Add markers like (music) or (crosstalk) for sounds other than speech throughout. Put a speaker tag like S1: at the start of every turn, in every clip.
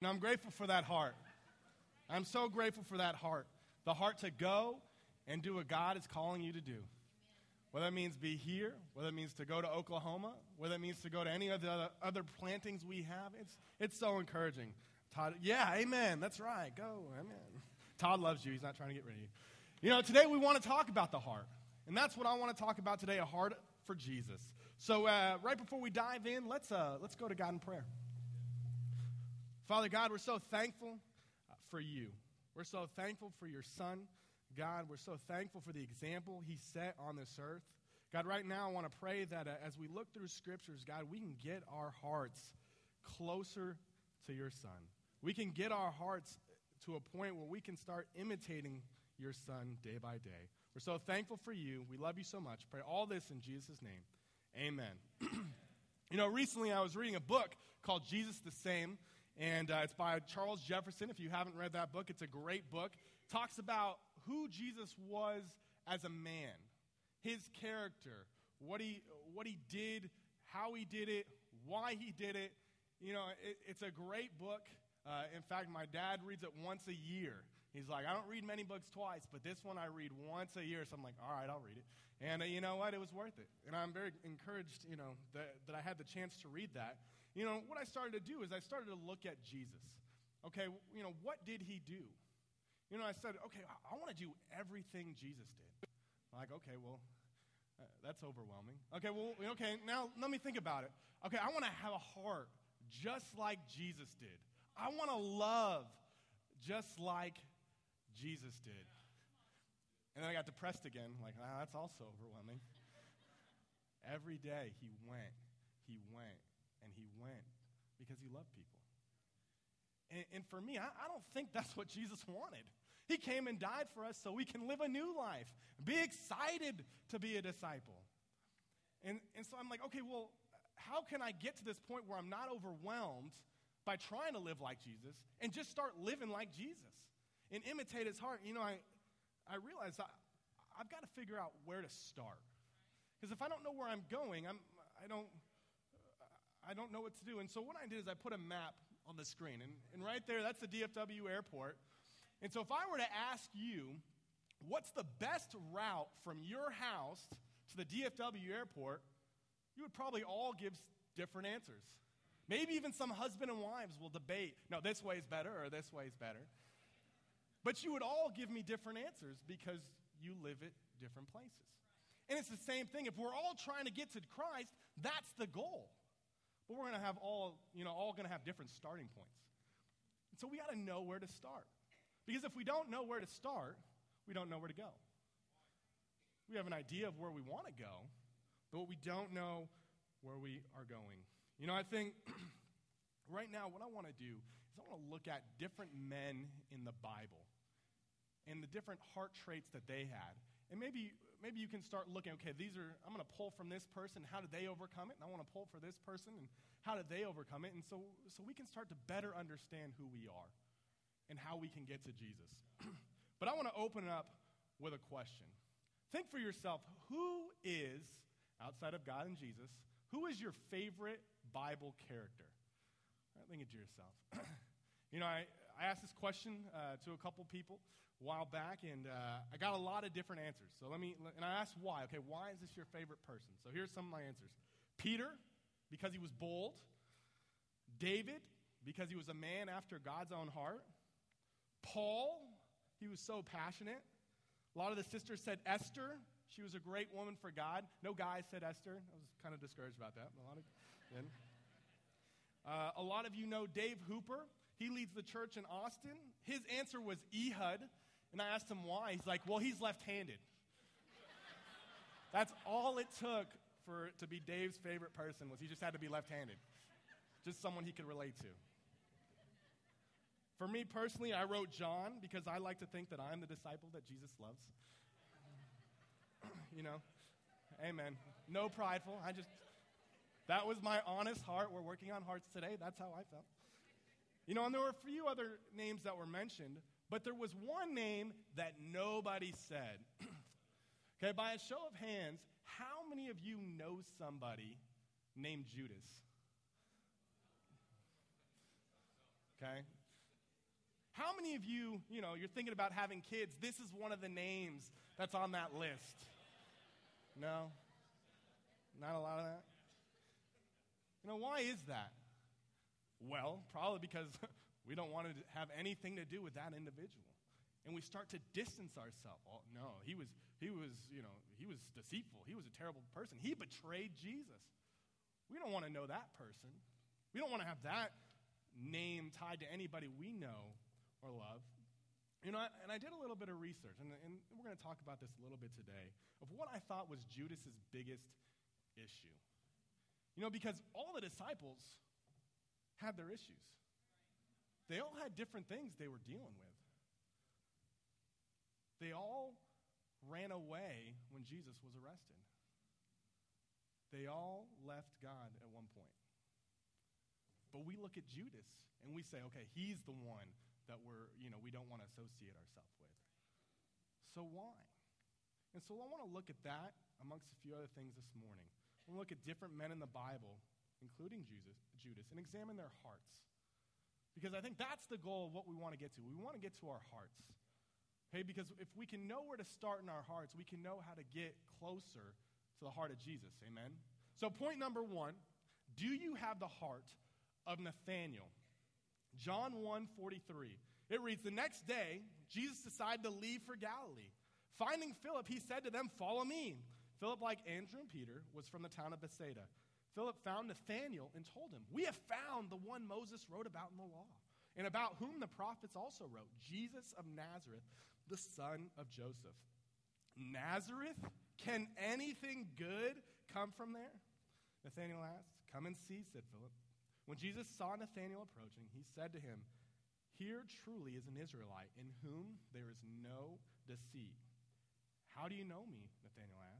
S1: And I'm grateful for that heart. I'm so grateful for that heart. The heart to go and do what God is calling you to do. Whether that means be here, whether it means to go to Oklahoma, whether it means to go to any of the other, other plantings we have, it's, it's so encouraging. Todd, yeah, amen. That's right. Go, amen. Todd loves you. He's not trying to get rid of you. You know, today we want to talk about the heart. And that's what I want to talk about today a heart for Jesus. So, uh, right before we dive in, let's, uh, let's go to God in prayer. Father God, we're so thankful uh, for you. We're so thankful for your son. God, we're so thankful for the example he set on this earth. God, right now I want to pray that uh, as we look through scriptures, God, we can get our hearts closer to your son. We can get our hearts to a point where we can start imitating your son day by day. We're so thankful for you. We love you so much. Pray all this in Jesus' name. Amen. (clears throat) you know, recently I was reading a book called Jesus the Same, and uh, it's by Charles Jefferson. If you haven't read that book, it's a great book. Talks about who Jesus was as a man, his character, what he, what he did, how he did it, why he did it. You know, it, it's a great book. Uh, in fact, my dad reads it once a year. He's like, I don't read many books twice, but this one I read once a year. So I'm like, all right, I'll read it. And uh, you know what? It was worth it. And I'm very encouraged, you know, that, that I had the chance to read that. You know, what I started to do is I started to look at Jesus. Okay, you know, what did he do? You know, I said, okay, I, want to do everything Jesus did. Like, okay, well, uh, that's overwhelming. Okay, well, okay, now let me think about it. Okay, I want to have a heart just like Jesus did. I want to love just like Jesus did. And then I got depressed again, like, ah, that's also overwhelming. (laughs) Every day he went, he went, and he went because he loved people. And, and for me, I, I don't think that's what Jesus wanted. He came and died for us so we can live a new life, be excited to be a disciple. And, and so I'm like, okay, well, how can I get to this point where I'm not overwhelmed by trying to live like Jesus and just start living like Jesus and imitate his heart? You know, I, I realized I, I've got to figure out where to start. Because if I don't know where I'm going, I'm, I, don't, I don't know what to do. And so what I did is I put a map on the screen. And, and right there, that's the DFW airport. And so if I were to ask you, what's the best route from your house to the DFW airport, you would probably all give different answers. Maybe even some husband and wives will debate, no, this way is better or this way is better. But you would all give me different answers because you live at different places. And it's the same thing. If we're all trying to get to Christ, that's the goal. But we're going to have all, you know, all going to have different starting points. So we got to know where to start. Because if we don't know where to start, we don't know where to go. We have an idea of where we want to go, but we don't know where we are going. You know, I think (clears throat) right now what I want to do is I want to look at different men in the Bible and the different heart traits that they had. And maybe, maybe you can start looking, okay, these are, I'm going to pull from this person, how did they overcome it? And I want to pull for this person, and how did they overcome it? And so, so we can start to better understand who we are and how we can get to Jesus. (clears throat) but I want to open it up with a question. Think for yourself who is, outside of God and Jesus, who is your favorite Bible character? Right, think it to yourself. (clears throat) you know, I, I asked this question uh, to a couple people while back, and uh, I got a lot of different answers. So let me, and I asked why. Okay, why is this your favorite person? So here's some of my answers Peter, because he was bold. David, because he was a man after God's own heart. Paul, he was so passionate. A lot of the sisters said Esther. She was a great woman for God. No guys said Esther. I was kind of discouraged about that. A lot of, uh, a lot of you know Dave Hooper. He leads the church in Austin. His answer was Ehud. And I asked him why. He's like, well, he's left handed. That's all it took for to be Dave's favorite person was he just had to be left handed. Just someone he could relate to. For me personally, I wrote John because I like to think that I'm the disciple that Jesus loves. (clears throat) you know, amen. No prideful. I just, that was my honest heart. We're working on hearts today. That's how I felt. You know, and there were a few other names that were mentioned, but there was one name that nobody said. (clears throat) okay, by a show of hands, how many of you know somebody named Judas? okay? How many of you, you know, you're thinking about having kids, this is one of the names that's on that list? No? Not a lot of that? You know, why is that? Well, probably because (laughs) we don't want to have anything to do with that individual. And we start to distance ourselves. Oh, no, he was, he was, you know, he was deceitful. He was a terrible person. He betrayed Jesus. We don't want to know that person. We don't want to have that name tied to anybody we know or love. You know, and I did a little bit of research, and, and we're going to talk about this a little bit today, of what I thought was Judas's biggest issue. You know, because all the disciples had their issues. They all had different things they were dealing with. They all ran away when Jesus was arrested. They all left God at one point. But we look at Judas and we say, okay, he's the one that we're, you know, we don't want to associate ourselves with. So why? And so I want to look at that amongst a few other things this morning. We'll look at different men in the Bible, including Jesus, Judas, and examine their hearts. Because I think that's the goal of what we want to get to. We want to get to our hearts. Okay, because if we can know where to start in our hearts, we can know how to get closer to the heart of Jesus. Amen? So, point number one do you have the heart of Nathanael? John 1 43. It reads The next day, Jesus decided to leave for Galilee. Finding Philip, he said to them, Follow me. Philip, like Andrew and Peter, was from the town of Bethsaida. Philip found Nathanael and told him, We have found the one Moses wrote about in the law, and about whom the prophets also wrote, Jesus of Nazareth, the son of Joseph. Nazareth? Can anything good come from there? Nathanael asked. Come and see, said Philip. When Jesus saw Nathanael approaching, he said to him, Here truly is an Israelite in whom there is no deceit. How do you know me? Nathanael asked.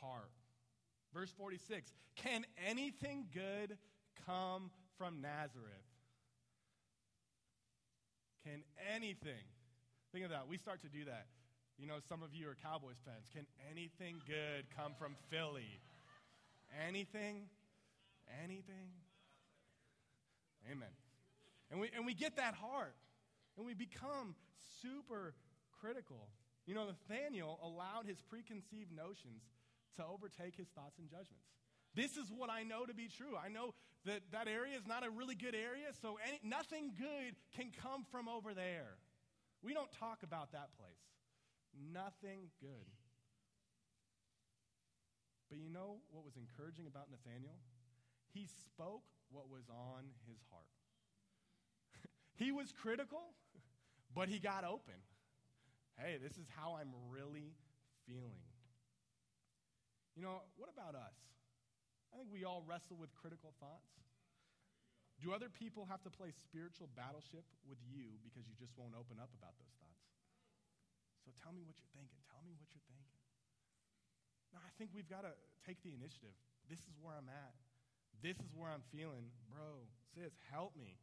S1: heart. Verse 46 Can anything good come from Nazareth? Can anything Think of that. We start to do that. You know, some of you are Cowboys fans. Can anything good come from Philly? Anything? Anything? Amen. And we, and we get that heart. And we become super critical. You know, Nathaniel allowed his preconceived notions to overtake his thoughts and judgments. This is what I know to be true. I know that that area is not a really good area, so any, nothing good can come from over there. We don't talk about that place. Nothing good. But you know what was encouraging about Nathaniel? He spoke what was on his heart. (laughs) he was critical, but he got open. Hey, this is how I'm really feeling. You know, what about us? I think we all wrestle with critical thoughts. Do other people have to play spiritual battleship with you because you just won't open up about those thoughts? So tell me what you're thinking. Tell me what you're thinking. Now, I think we've got to take the initiative. This is where I'm at. This is where I'm feeling. Bro, sis, help me.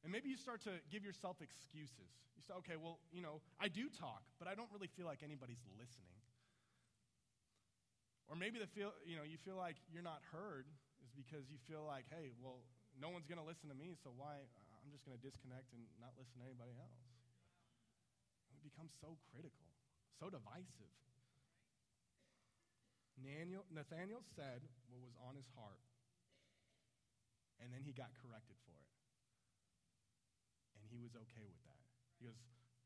S1: And maybe you start to give yourself excuses. You say, okay, well, you know, I do talk, but I don't really feel like anybody's listening. Or maybe the feel, you know, you feel like you're not heard is because you feel like, hey, well, no one's going to listen to me, so why? Uh, I'm just going to disconnect and not listen to anybody else. We become so critical, so divisive. Nathaniel, Nathaniel said what was on his heart, and then he got corrected for it. And he was okay with that. He goes,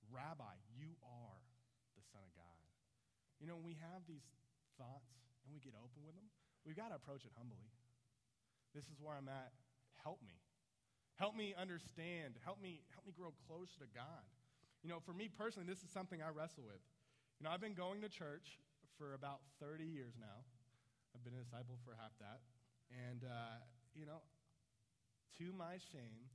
S1: Rabbi, you are the Son of God. You know, we have these thoughts and we get open with them, we've got to approach it humbly. This is where I'm at help me. Help me understand. Help me, help me grow closer to God. You know, for me personally, this is something I wrestle with. You know, I've been going to church for about 30 years now. I've been a disciple for half that. And, uh, you know, to my shame,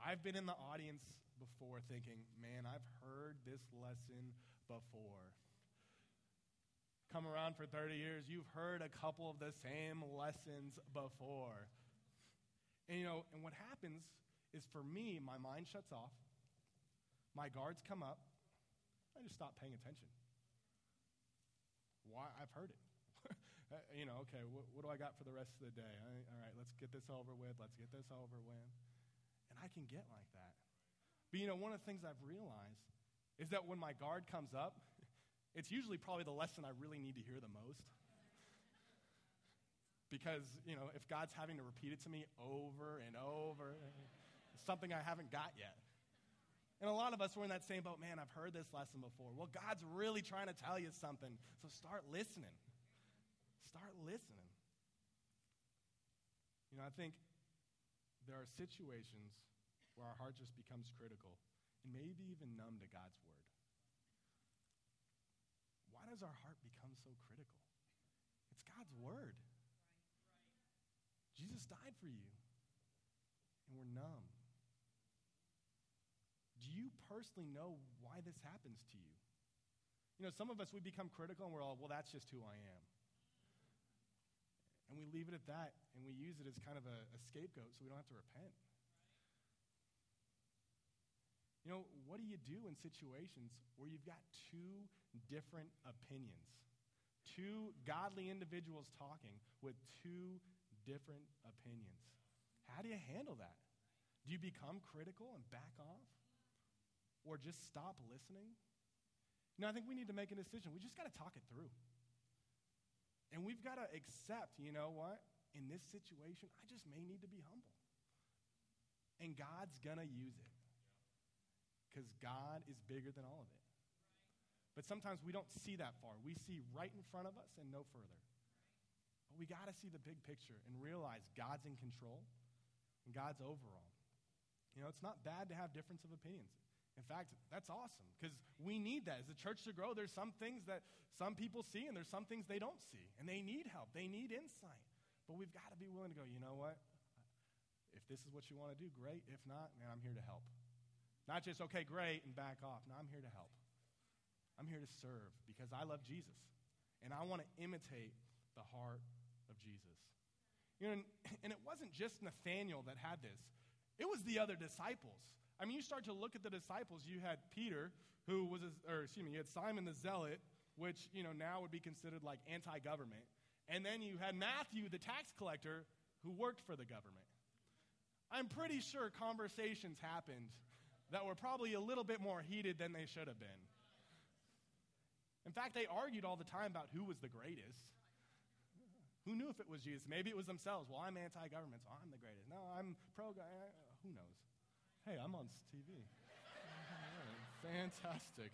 S1: I've been in the audience before thinking, man, I've heard this lesson before. Come around for 30 years, you've heard a couple of the same lessons before. And you know, and what happens is for me, my mind shuts off, my guards come up, I just stop paying attention. Why? I've heard it. (laughs) Uh, you know, okay, wh- what do I got for the rest of the day? I, all right, let's get this over with. Let's get this over with. And I can get like that. But you know, one of the things I've realized is that when my guard comes up, it's usually probably the lesson I really need to hear the most. because, you know, if God's having to repeat it to me over and over, it's something I haven't got yet. And a lot of us were in that same boat. Man, I've heard this lesson before. Well, God's really trying to tell you something. So start listening. Start listening. You know, I think there are situations where our heart just becomes critical and maybe even numb to God's word. Does our heart become so critical? It's God's word. Jesus died for you, and we're numb. Do you personally know why this happens to you? You know, some of us, we become critical and we're all, well, that's just who I am. And we leave it at that and we use it as kind of a, a scapegoat so we don't have to repent. You know, what do you do in situations where you've got two different opinions? Two godly individuals talking with two different opinions. How do you handle that? Do you become critical and back off? or just stop listening? You know, I think we need to make a decision. We just got to talk it through. And we've got to accept, you know what? In this situation, I just may need to be humble. And God's going to use it. Because God is bigger than all of it. But sometimes we don't see that far. We see right in front of us and no further. But we got to see the big picture and realize God's in control and God's overall. You know, it's not bad to have difference of opinions. In fact, that's awesome because we need that. As a church to grow, there's some things that some people see and there's some things they don't see. And they need help, they need insight. But we've got to be willing to go, you know what? If this is what you want to do, great. If not, man, I'm here to help. Not just, okay, great, and back off. No, I'm here to help. I'm here to serve because I love Jesus. And I want to imitate the heart of Jesus. You know, and, it wasn't just Nathaniel that had this, it was the other disciples. I mean, you start to look at the disciples. You had Peter, who was, a, or excuse me, you had Simon the Zealot, which, you know, now would be considered like anti government. And then you had Matthew, the tax collector, who worked for the government. I'm pretty sure conversations happened that were probably a little bit more heated than they should have been. In fact, they argued all the time about who was the greatest. Who knew if it was Jesus? Maybe it was themselves. Well, I'm anti government, so I'm the greatest. No, I'm pro guy. Eh, eh, who knows? Hey, I'm on TV. (laughs) Fantastic.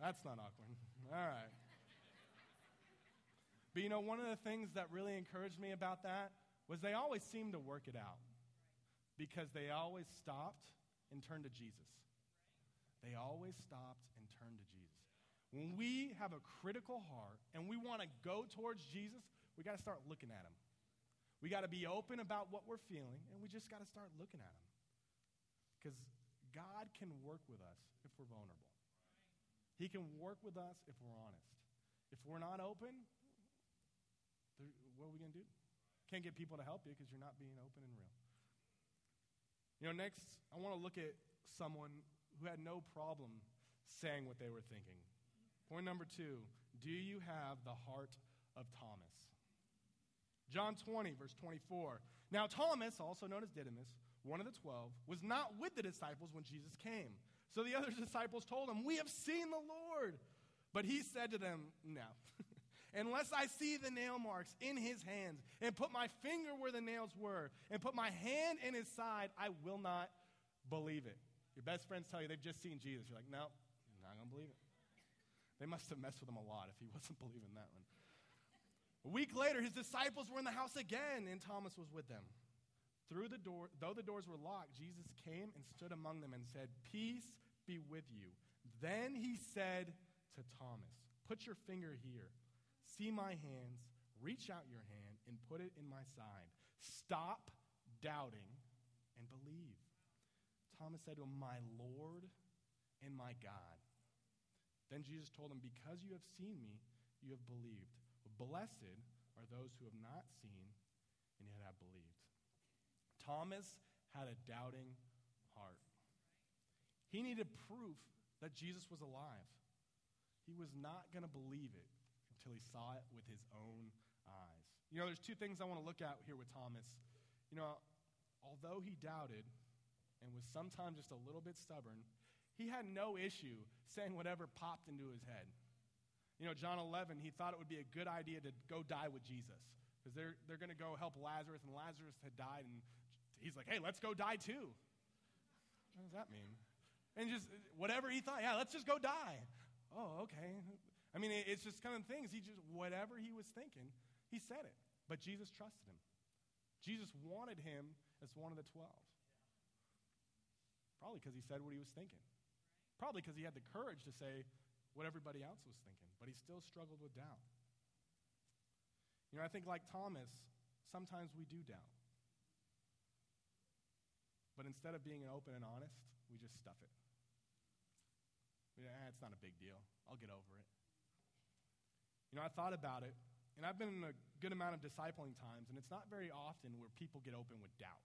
S1: That's not awkward. All right. But you know, one of the things that really encouraged me about that was they always seemed to work it out because they always stopped and turned to Jesus. They always stopped and turned to Jesus. When we have a critical heart and we want to go towards Jesus, we got to start looking at him. We got to be open about what we're feeling, and we just got to start looking at him. Because God can work with us if we're vulnerable. He can work with us if we're honest. If we're not open, what are we going to do? Can't get people to help you because you're not being open and real. You know, next, I want to look at someone who had no problem saying what they were thinking. Point number two Do you have the heart of Thomas? John 20, verse 24. Now, Thomas, also known as Didymus, one of the twelve, was not with the disciples when Jesus came. So the other (laughs) disciples told him, We have seen the Lord. But he said to them, No. (laughs) Unless I see the nail marks in his hands, and put my finger where the nails were, and put my hand in his side, I will not believe it. Your best friends tell you they've just seen Jesus. You're like, No, I'm not going to believe it. They must have messed with him a lot if he (laughs) wasn't believing that one. A week later, his disciples were in the house again, and Thomas was with them. Through the door, though the doors were locked, Jesus came and stood among them and said, Peace be with you. Then he said to Thomas, Put your finger here. See my hands. Reach out your hand and put it in my side. Stop doubting and believe. Thomas said to him, My Lord and my God. Then Jesus told him, Because you have seen me, you have believed. Blessed are those who have not seen and yet have believed. Thomas had a doubting heart. He needed proof that Jesus was alive. He was not going to believe it until he saw it with his own eyes. You know, there's two things I want to look at here with Thomas. You know, although he doubted and was sometimes just a little bit stubborn, he had no issue saying whatever popped into his head. You know, John 11, he thought it would be a good idea to go die with Jesus because they're, they're going to go help Lazarus, and Lazarus had died, and he's like, hey, let's go die too. What does that mean? And just whatever he thought, yeah, let's just go die. Oh, okay. I mean, it's just kind of things. He just, whatever he was thinking, he said it. But Jesus trusted him. Jesus wanted him as one of the 12. Probably because he said what he was thinking. Probably because he had the courage to say what everybody else was thinking, but he still struggled with doubt. You know, I think like Thomas, sometimes we do doubt. But instead of being open and honest, we just stuff it. Yeah, it's not a big deal. I'll get over it. You know, I thought about it, and I've been in a good amount of discipling times, and it's not very often where people get open with doubt.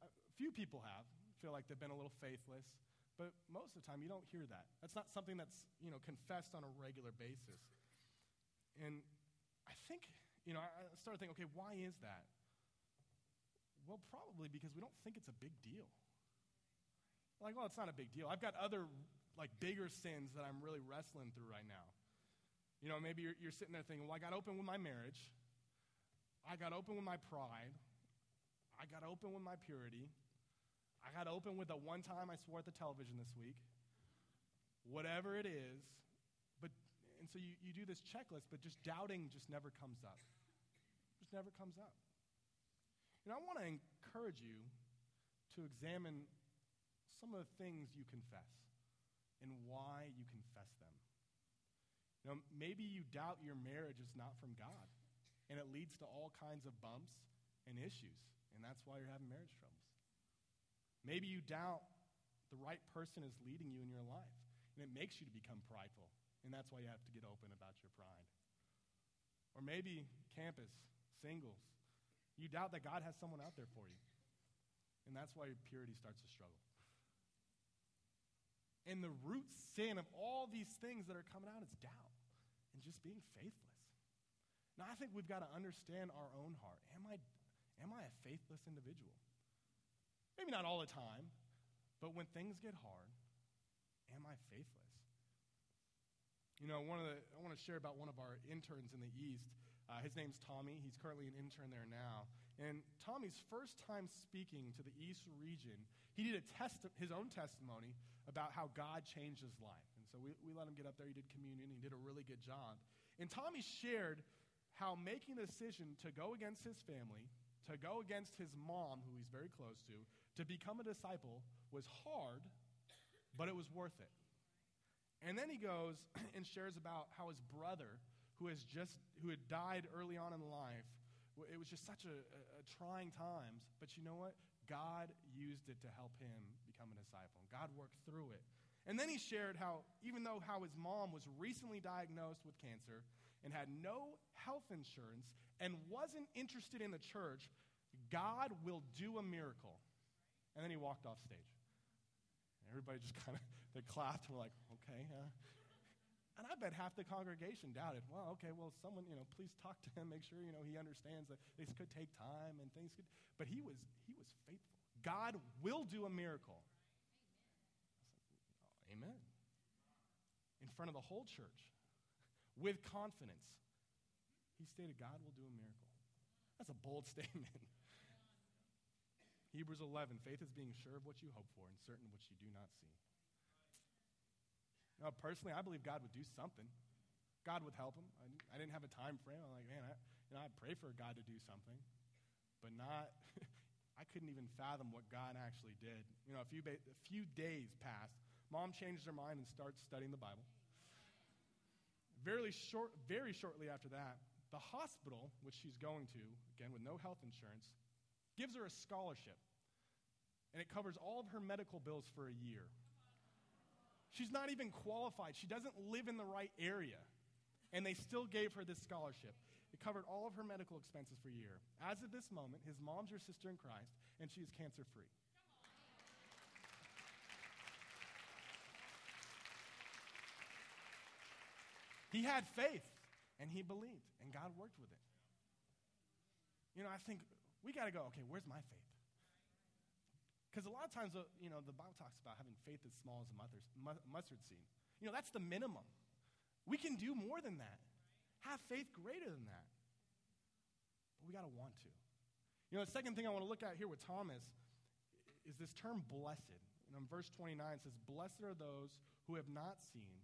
S1: A few people have, feel like they've been a little faithless, but most of the time you don't hear that. That's not something that's, you know, confessed on a regular basis. And I think, you know, I started thinking, okay, why is that? Well, probably because we don't think it's a big deal. Like, well, it's not a big deal. I've got other, like, bigger sins that I'm really wrestling through right now. You know, maybe you're, you're sitting there thinking, well, I got open with my marriage. I got open with my pride. I got open with my purity. I got open with the one time I swore at the television this week. Whatever it is. But, and so you, you do this checklist, but just doubting just never comes up. Just never comes up. And I want to encourage you to examine some of the things you confess and why you confess them. Maybe you doubt your marriage is not from God, and it leads to all kinds of bumps and issues, and that's why you're having marriage troubles. Maybe you doubt the right person is leading you in your life, and it makes you to become prideful, and that's why you have to get open about your pride. Or maybe campus, singles, you doubt that God has someone out there for you, and that's why your purity starts to struggle. And the root sin of all these things that are coming out is doubt and just being faithless. Now, I think we've got to understand our own heart. Am I, am I a faithless individual? Maybe not all the time, but when things get hard, am I faithless? You know, one of the, I want to share about one of our interns in the East. Uh, his name's Tommy. He's currently an intern there now. And Tommy's first time speaking to the East region, he did a test, his own testimony about how God changed his life. So we, we let him get up there. He did communion. He did a really good job. And Tommy shared how making the decision to go against his family, to go against his mom, who he's very close to, to become a disciple was hard, but it was worth it. And then he goes (clears throat) and shares about how his brother, who has just who had died early on in life, it was just such a, a, a trying times. But you know what? God used it to help him become a disciple. And God worked through it. And then he shared how, even though how his mom was recently diagnosed with cancer and had no health insurance and wasn't interested in the church, God will do a miracle. And then he walked off stage. Everybody just (laughs) kind of, they clapped and were like, okay, huh? And I bet half the congregation doubted, well, okay, well, someone, you know, please talk to him, make sure, you know, he understands that this could take time and things could, but he was, he was faithful. God will do a miracle. Amen. In front of the whole church, with confidence, he stated, God will do a miracle. That's a bold (laughs) statement. Hebrews 11, faith is being sure of what you hope for and certain of what you do not see. Now, personally, I believe God would do something. God would help him. I, didn't have a time frame. I'm like, man, I, you know, I pray for God to do something, but not. (laughs) I couldn't even fathom what God actually did. You know, a few, ba- a few days passed. Mom changes her mind and starts studying the Bible. Very, short, very shortly after that, the hospital, which she's going to, again with no health insurance, gives her a scholarship and it covers all of her medical bills for a year. She's not even qualified. She doesn't live in the right area. And they still gave her this scholarship. It covered all of her medical expenses for a year. As of this moment, his mom's her sister in Christ, and she is cancer free. He had faith and he believed, and God worked with it. You know, I think we got to go, okay, where's my faith? Because a lot of times, uh, you know, the Bible talks about having faith as small as a mustard seed. You know, that's the minimum. We can do more than that. Have faith greater than that. But we got to want to. You know, the second thing I want to look at here with Thomas is this term blessed. Know, in verse 29 it says, Blessed are those who have not seen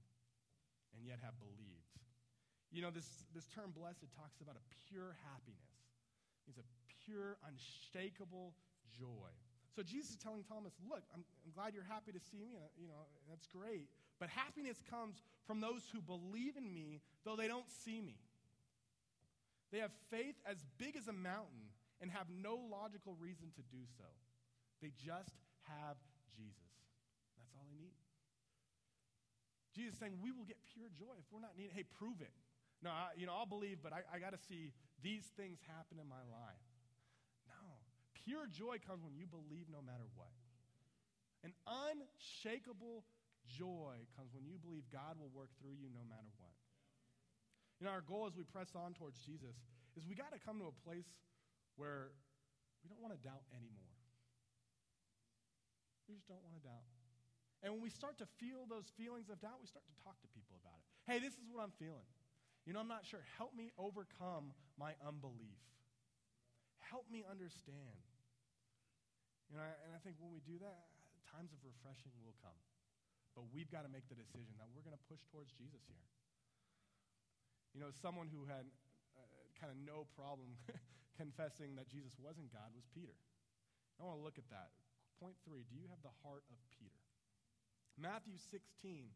S1: and yet have believed. You know, this, this term blessed talks about a pure happiness. It's a pure, unshakable joy. So Jesus is telling Thomas, look, I'm, I'm glad you're happy to see me. Uh, you know, that's great. But happiness comes from those who believe in me, though they don't see me. They have faith as big as a mountain and have no logical reason to do so. They just have Jesus. That's all they need. Jesus saying, we will get pure joy if we're not needing, hey, prove it. No, I, you know, I'll believe, but I, I got to see these things happen in my life. No. Pure joy comes when you believe no matter what. An unshakable joy comes when you believe God will work through you no matter what. You know, our goal as we press on towards Jesus is we got to come to a place where we don't want to doubt anymore. We just don't want to doubt. And when we start to feel those feelings of doubt, we start to talk to people about it. Hey, this is what I'm feeling. You know, I'm not sure. Help me overcome my unbelief. Help me understand. You know, and I think when we do that, times of refreshing will come. But we've got to make the decision that we're going to push towards Jesus here. You know, someone who had uh, kind of no problem (laughs) confessing that Jesus wasn't God was Peter. I want to look at that. Point three Do you have the heart of Peter? Matthew 16,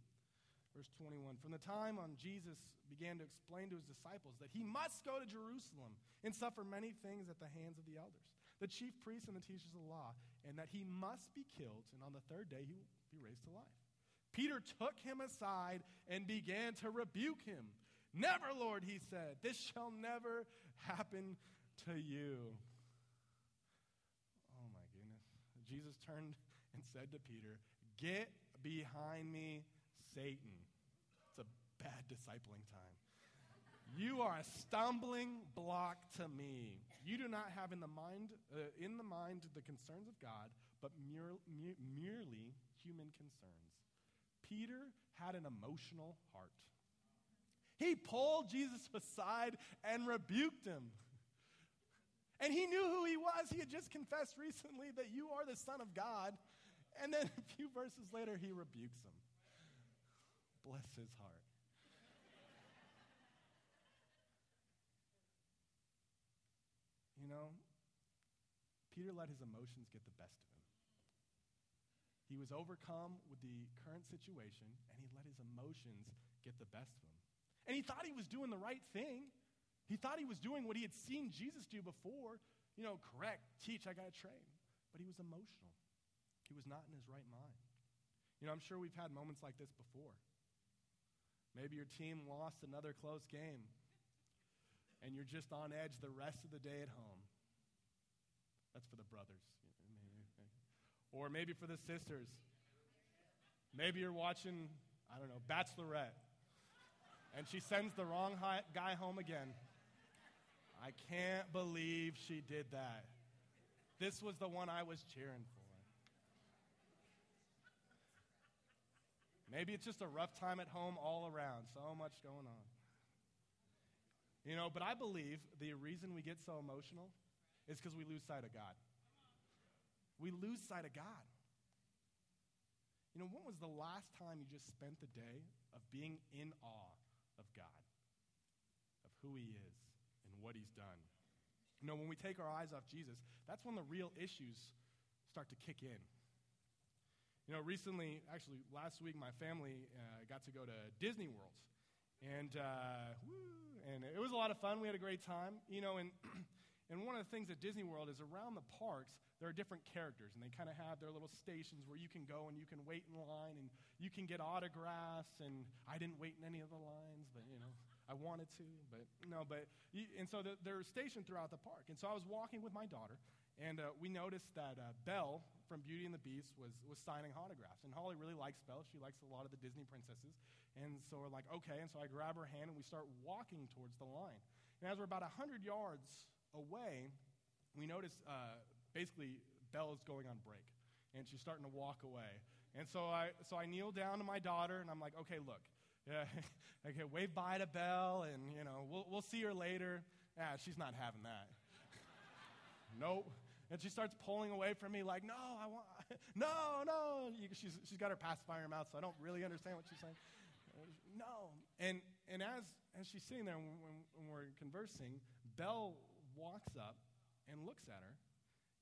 S1: verse 21. From the time on Jesus began to explain to his disciples that he must go to Jerusalem and suffer many things at the hands of the elders the chief priests and the teachers of the law, and that he must be killed, and on the third day he will be raised to life. Peter took him aside and began to rebuke him. Never, Lord, he said, this shall never happen to you. Oh my goodness. Jesus turned (laughs) and said to Peter, Get behind me, Satan. It's a bad discipling time. You are a stumbling block to me. You do not have in the mind, uh, in the mind the concerns of God, but mere, mere, merely human concerns. Peter had an emotional heart. He pulled Jesus aside and rebuked him. And he knew who he was. He had just confessed recently that you are the Son of God. And then a few verses later, he rebukes him. Bless his heart. You know, Peter let his emotions get the best of him. He was overcome with the current situation, and he let his emotions get the best of him. And he thought he was doing the right thing. He thought he was doing what he had seen Jesus do before. You know, correct, teach, I got to train. But he was emotional. He was not in his right mind. You know, I'm sure we've had moments like this before. Maybe your team lost another close game and you're just on edge the rest of the day at home. That's for the brothers. Or maybe for the sisters. Maybe you're watching, I don't know, Bachelorette, and she sends the wrong guy home again. I can't believe she did that. This was the one I was cheering for. Maybe it's just a rough time at home all around. So much going on. You know, but I believe the reason we get so emotional is because we lose sight of God. We lose sight of God. You know, when was the last time you just spent the day of being in awe of God, of who He is and what He's done? You know, when we take our eyes off Jesus, that's when the real issues start to kick in. You know, recently, actually, last week, my family uh, got to go to Disney World. And, uh, woo, and it was a lot of fun. We had a great time. You know, and (clears throat) And one of the things at Disney World is around the parks, there are different characters, and they kind of have their little stations where you can go and you can wait in line and you can get autographs. And I didn't wait in any of the lines, but you know, I wanted to, but no, but, and so they're stationed throughout the park. And so I was walking with my daughter, and uh, we noticed that uh, Belle from Beauty and the Beast was, was signing autographs. And Holly really likes Belle. She likes a lot of the Disney princesses. And so we're like, okay. And so I grab her hand and we start walking towards the line. And as we're about 100 yards away, we notice uh, basically Belle is going on break. And she's starting to walk away. And so I, so I kneel down to my daughter and I'm like, okay, look. Yeah, (laughs) okay, wave bye to Belle and, you know, we'll, we'll see her later. Ah, she's not having that. (laughs) nope. And she starts pulling away from me like, no, I want, (laughs) no, no. She's, she's got her pacifier in her mouth, so I don't really understand what she's saying. (laughs) No. And, and as, as she's sitting there when, when we're conversing, Belle walks up and looks at her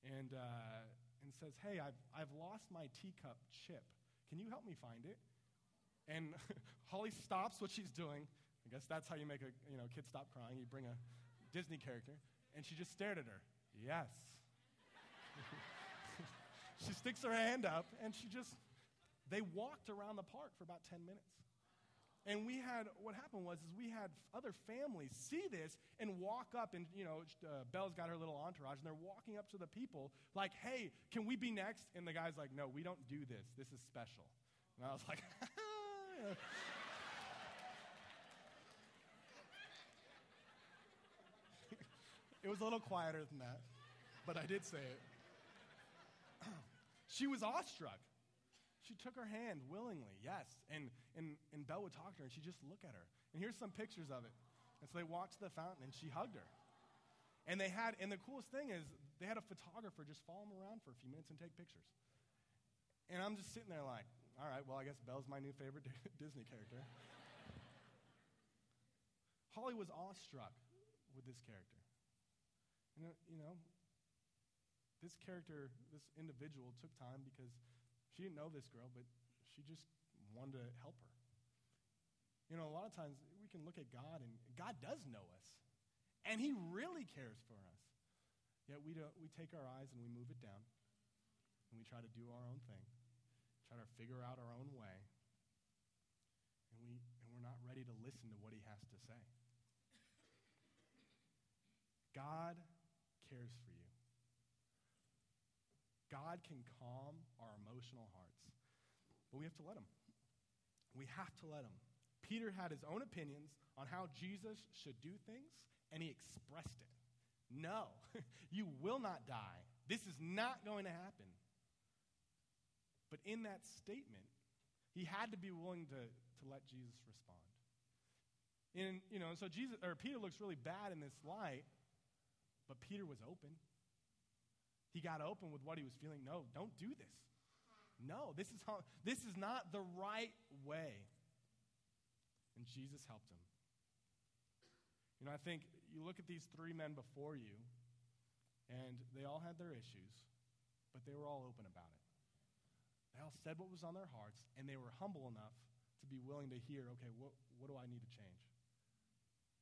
S1: and, uh, and says, hey, I've, I've lost my teacup chip. Can you help me find it? And (laughs) Holly stops what she's doing. I guess that's how you make a you know, kid stop crying. You bring a Disney character. And she just stared at her. Yes. (laughs) she sticks her hand up and she just, they walked around the park for about 10 minutes. And we had, what happened was, is we had other families see this and walk up, and, you know, uh, Belle's got her little entourage, and they're walking up to the people like, hey, can we be next? And the guy's like, no, we don't do this. This is special. And I was like, (laughs) it was a little quieter than that, but I did say it. (clears throat) She was awestruck. She took her hand willingly, yes. And, and, and Belle would talk to her, and she'd just look at her. And here's some pictures of it. And so they walked to the fountain, and she hugged her. And they had, and the coolest thing is, they had a photographer just follow them around for a few minutes and take pictures. And I'm just sitting there like, all right, well, I guess Belle's my new favorite (laughs) Disney character. (laughs) Holly was awestruck with this character. And, you know, this character, this individual, took time because she didn't know this girl, but she just wanted to help her. You know, a lot of times we can look at God, and God does know us, and He really cares for us. Yet we, don't, we take our eyes and we move it down, and we try to do our own thing, try to figure out our own way, and, we, and we're not ready to listen to what He has to say. God cares for you. God can calm our emotional hearts, but we have to let Him. We have to let Him. Peter had his own opinions on how Jesus should do things, and he expressed it. No, (laughs) you will not die. This is not going to happen. But in that statement, he had to be willing to, to let Jesus respond. And, you know, so Jesus, or Peter looks really bad in this light, but Peter was open. He got open with what he was feeling. No, don't do this. No, this is, how, this is not the right way. And Jesus helped him. You know, I think you look at these three men before you, and they all had their issues, but they were all open about it. They all said what was on their hearts, and they were humble enough to be willing to hear, okay, what, what do I need to change?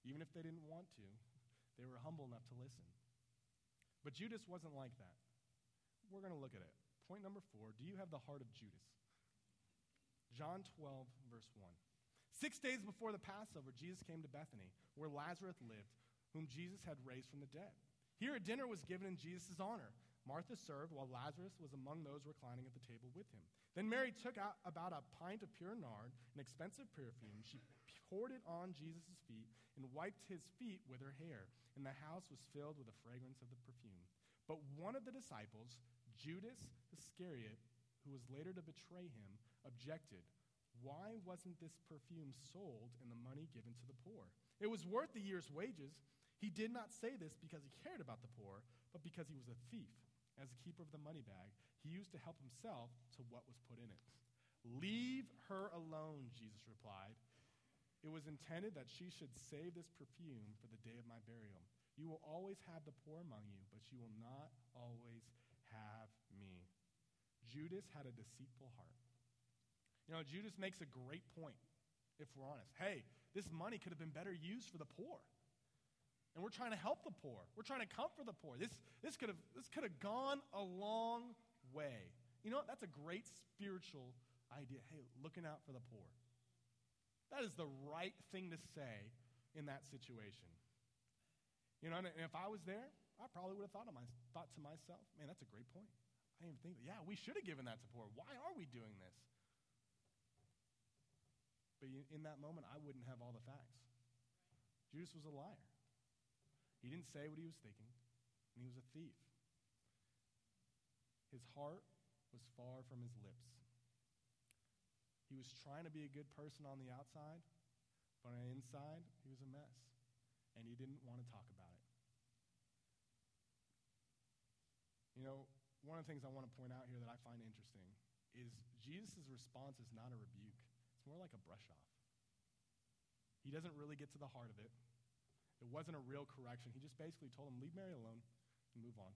S1: Even if they didn't want to, they were humble enough to listen. But Judas wasn't like that we're going to look at it. Point number four Do you have the heart of Judas? John 12, verse 1. Six days before the Passover, Jesus came to Bethany, where Lazarus lived, whom Jesus had raised from the dead. Here a dinner was given in Jesus' honor. Martha served, while Lazarus was among those reclining at the table with him. Then Mary took out about a pint of pure nard, an expensive perfume. She poured it on Jesus' feet and wiped his feet with her hair, and the house was filled with the fragrance of the perfume. But one of the disciples, Judas Iscariot, who was later to betray him, objected. Why wasn't this perfume sold and the money given to the poor? It was worth the year's wages. He did not say this because he cared about the poor, but because he was a thief. As a keeper of the money bag, he used to help himself to what was put in it. Leave her alone, Jesus replied. It was intended that she should save this perfume for the day of my burial. You will always have the poor among you, but you will not always have me. Judas had a deceitful heart. You know, Judas makes a great point, if we're honest. Hey, this money could have been better used for the poor. And we're trying to help the poor. We're trying to comfort the poor. This, this could have this could have gone a long way. You know? That's a great spiritual idea. Hey, looking out for the poor. That is the right thing to say in that situation. You know, and if I was there, I probably would have thought, of my, thought to myself, man, that's a great point. I didn't even think, yeah, we should have given that poor. Why are we doing this? But in that moment, I wouldn't have all the facts. Judas was a liar. He didn't say what he was thinking, and he was a thief. His heart was far from his lips. He was trying to be a good person on the outside, but on the inside, he was a mess. And he didn't want to talk about it. You know, one of the things I want to point out here that I find interesting is Jesus' response is not a rebuke, it's more like a brush off. He doesn't really get to the heart of it. It wasn't a real correction. He just basically told him, leave Mary alone and move on.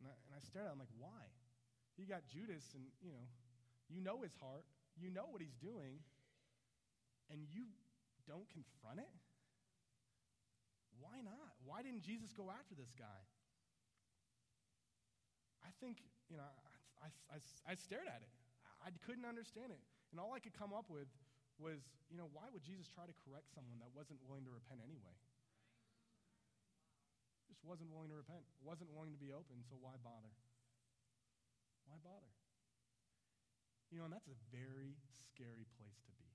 S1: And I, and I stared at him like, why? You got Judas, and, you know, you know his heart. You know what he's doing, and you don't confront it? Why not? Why didn't Jesus go after this guy? I think, you know, I, I, I, stared at it. I couldn't understand it. And all I could come up with was, you know, why would Jesus try to correct someone that wasn't willing to repent anyway? Just wasn't willing to repent, wasn't willing to be open, so why bother? Why bother? You know, and that's a very scary place to be.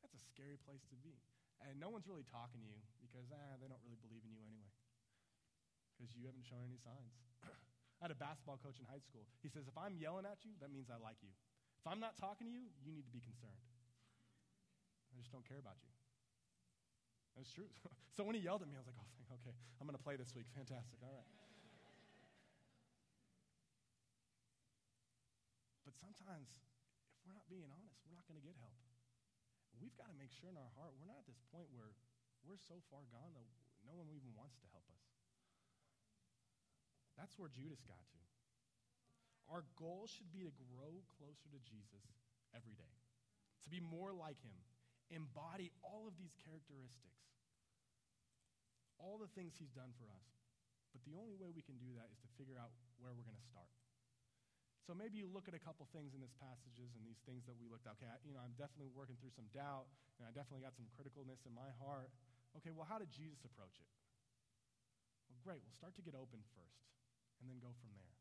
S1: That's a scary place to be. And no one's really talking to you because, ah, they don't really believe in you anyway. Because you haven't shown any signs. (clears throat) I had a basketball coach in high school. He says, if I'm yelling at you, that means I like you. If I'm not talking to you, you need to be concerned. I just don't care about you. That's true. (laughs) so when he yelled at me, I was like, oh, okay, I'm going to play this week. Fantastic. All right. but sometimes, if we're not being honest, we're not going to get help. We've got to make sure in our heart we're not at this point where we're so far gone that no one even wants to help us. That's where Judas got to. Our goal should be to grow closer to Jesus every day, to be more like him, embody all of these characteristics, all the things he's done for us. But the only way we can do that is to figure out where we're going to start. So maybe you look at a couple things in these passages and these things that we looked at. Okay, I, you know, I'm definitely working through some doubt, and I definitely got some criticalness in my heart. Okay, well, how did Jesus approach it? Well, great. We'll start to get open first, and then go from there.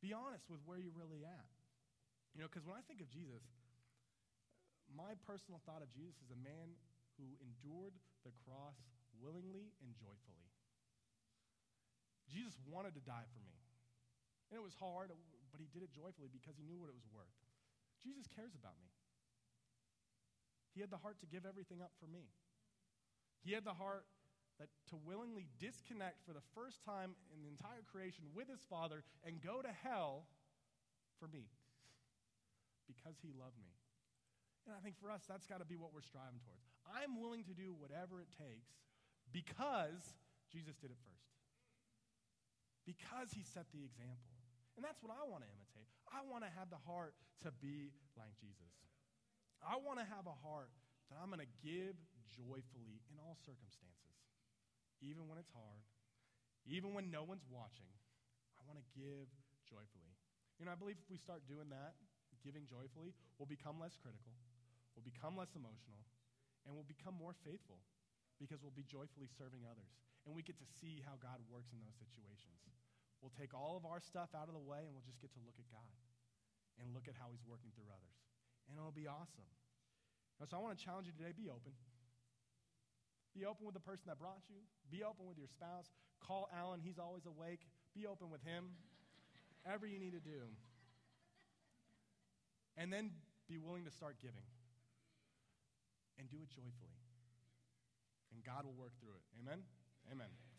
S1: Be honest with where you're really at. You know, because when I think of Jesus, my personal thought of Jesus is a man who endured the cross willingly and joyfully. Jesus wanted to die for me. And it was hard, but he did it joyfully because he knew what it was worth. Jesus cares about me. He had the heart to give everything up for me. He had the heart that to willingly disconnect for the first time in the entire creation with his Father and go to hell for me because he loved me. And I think for us, that's got to be what we're striving towards. I'm willing to do whatever it takes because Jesus did it first, because he set the example. And that's what I want to imitate. I want to have the heart to be like Jesus. I want to have a heart that I'm going to give joyfully in all circumstances, even when it's hard, even when no one's watching. I want to give joyfully. You know, I believe if we start doing that, giving joyfully, we'll become less critical We'll become less emotional, and we'll become more faithful because we'll be joyfully serving others. And we get to see how God works in those situations. We'll take all of our stuff out of the way and we'll just get to look at God and look at how He's working through others. And it'll be awesome. So I want to challenge you today be open. Be open with the person that brought you. Be open with your spouse. Call Alan, he's always awake. Be open with him. Whatever you need to do. And then be willing to start giving and do it joyfully. And God will work through it. Amen? Amen.